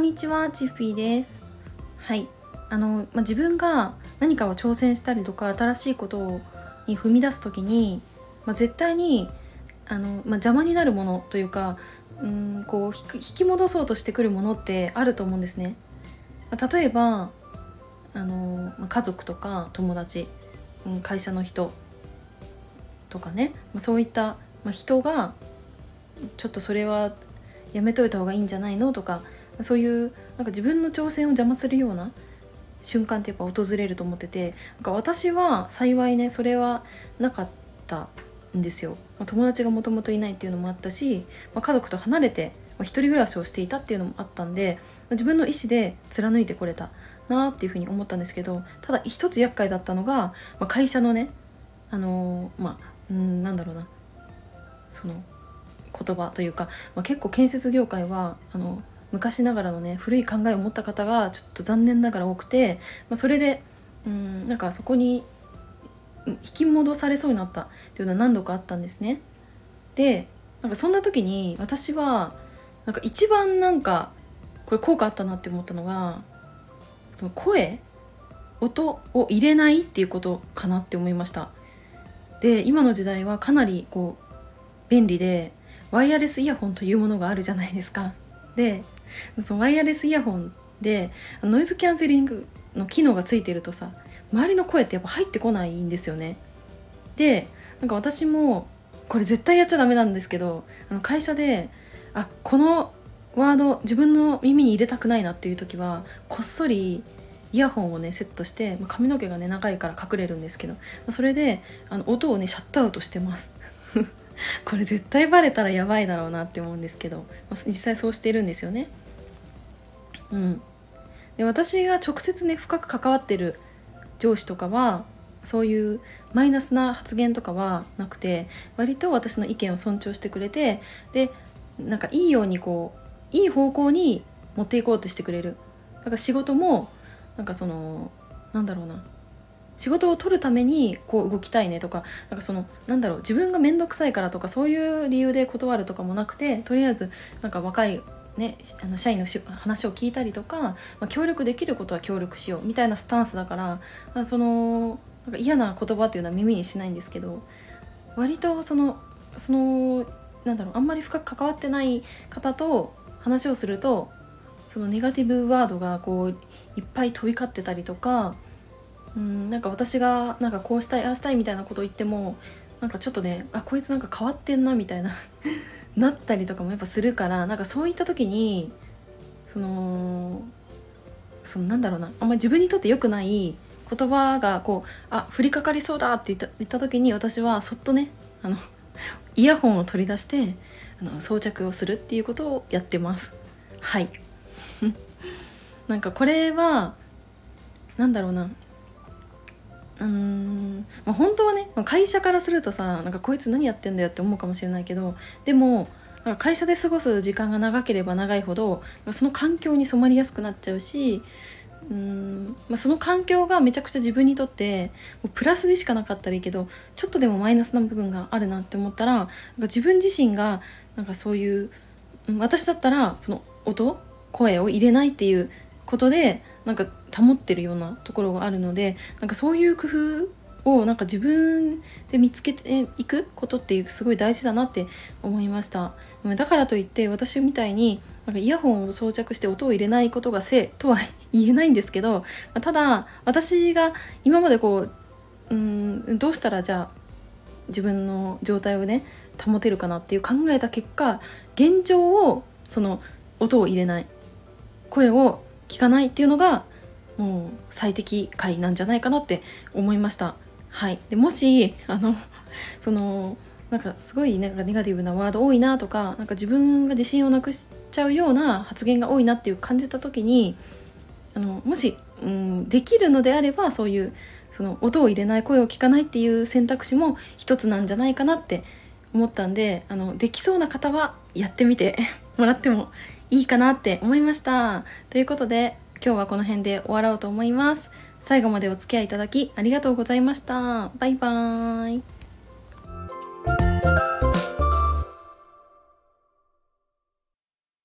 んにちは、チッフィーです。はい。あの、まあ、自分が何かを挑戦したりとか、新しいことに踏み出すときに、まあ、絶対に、あの、まあ、邪魔になるものというか、うん、こう引引き戻そうとしてくるものってあると思うんですね。まあ、例えば、あの、まあ、家族とか友達、うん、会社の人とかね、まあ、そういった、まあ、人がちょっとそれはやめといた方がいいんじゃないのとかそういうなんか自分の挑戦を邪魔するような瞬間ってやっぱ訪れると思っててなんか私は幸いねそれはなかったんですよ、まあ、友達がもともといないっていうのもあったし、まあ、家族と離れて、まあ、人暮らしをしていたっていうのもあったんで、まあ、自分の意思で貫いてこれたなっていうふうに思ったんですけどただ一つ厄介だったのが、まあ、会社のねあのーまあうんなんだろうなその言葉というか、まあ、結構建設業界はあの昔ながらのね古い考えを持った方がちょっと残念ながら多くて、まあ、それでうんなんかそこに引き戻されそうになったっていうのは何度かあったんですね。でなんかそんな時に私はなんか一番なんかこれ効果あったなって思ったのがその声音を入れないっていうことかなって思いました。で今の時代はかなりこう便利でワイヤレスイヤホンというものがあるじゃないですか。でワイヤレスイヤホンでノイズキャンセリングの機能がついてるとさ周りの声ってやっぱ入ってこないんですよね。でなんか私もこれ絶対やっちゃダメなんですけどあの会社であこのワード自分の耳に入れたくないなっていう時はこっそりイヤホンをねセットしてまあ髪の毛がね長いから隠れるんですけどそれであの音をねシャットアウトしてます これ絶対バレたらやばいだろうなって思うんですけど、まあ、実際そうしてるんですよね。うん、で私が直接ね深く関わってる上司とかはそういうマイナスな発言とかはなくて割と私の意見を尊重してくれてでなんかいいようにこういい方向に持っていこうとしてくれる。だから仕事もなんかそのなんだろうな。仕事を取るためにこう動きたいねとかなんかそのなんだろう自分が面倒くさいからとかそういう理由で断るとかもなくてとりあえずなんか若いね、あの社員の話を聞いたりとか、まあ、協力できることは協力しようみたいなスタンスだから、まあ、そのなんか嫌な言葉っていうのは耳にしないんですけど割とそのそのなんだろうあんまり深く関わってない方と話をするとそのネガティブワードがこういっぱい飛び交ってたりとかうんなんか私がなんかこうしたいああしたいみたいなことを言ってもなんかちょっとねあこいつなんか変わってんなみたいな なったりとかもやっぱするからなんかそういった時にそのそのなんだろうなあんまり自分にとって良くない言葉がこうあ降りかかりそうだって言った言った時に私はそっとねあの イヤホンを取り出してあの装着をするっていうことをやってます。はい。なんかこれはなんだろうなうーん、まあ、本当はね会社からするとさなんかこいつ何やってんだよって思うかもしれないけどでもなんか会社で過ごす時間が長ければ長いほどその環境に染まりやすくなっちゃうしうーん、まあ、その環境がめちゃくちゃ自分にとってもうプラスでしかなかったらいいけどちょっとでもマイナスな部分があるなって思ったらなんか自分自身がなんかそういう私だったらその音声を入れないっていうことでなんか保ってるようなところがあるのでなんかそういう工夫をなんか自分で見つけていくことっていうすごい大事だなって思いました。だからといって私みたいになんかイヤホンを装着して音を入れないことがせいとは言えないんですけどただ私が今までこううんどうしたらじゃあ自分の状態をね保てるかなっていう考えた結果現状をその音を入れない。声を聞かないっていうのがもう最適解なんじゃないかなって思いました。はい、でもしあのそのなんかすごいなんかネガティブなワード多いなとかなんか自分が自信をなくしちゃうような発言が多いなっていう感じた時にあのもし、うん、できるのであればそういうその音を入れない声を聞かないっていう選択肢も一つなんじゃないかなって思ったんであのできそうな方はやってみて もらってもいいかなって思いました。ということで今日はこの辺で終わろうと思います。最後までお付き合いいただきありがとうございました。バイバーイ。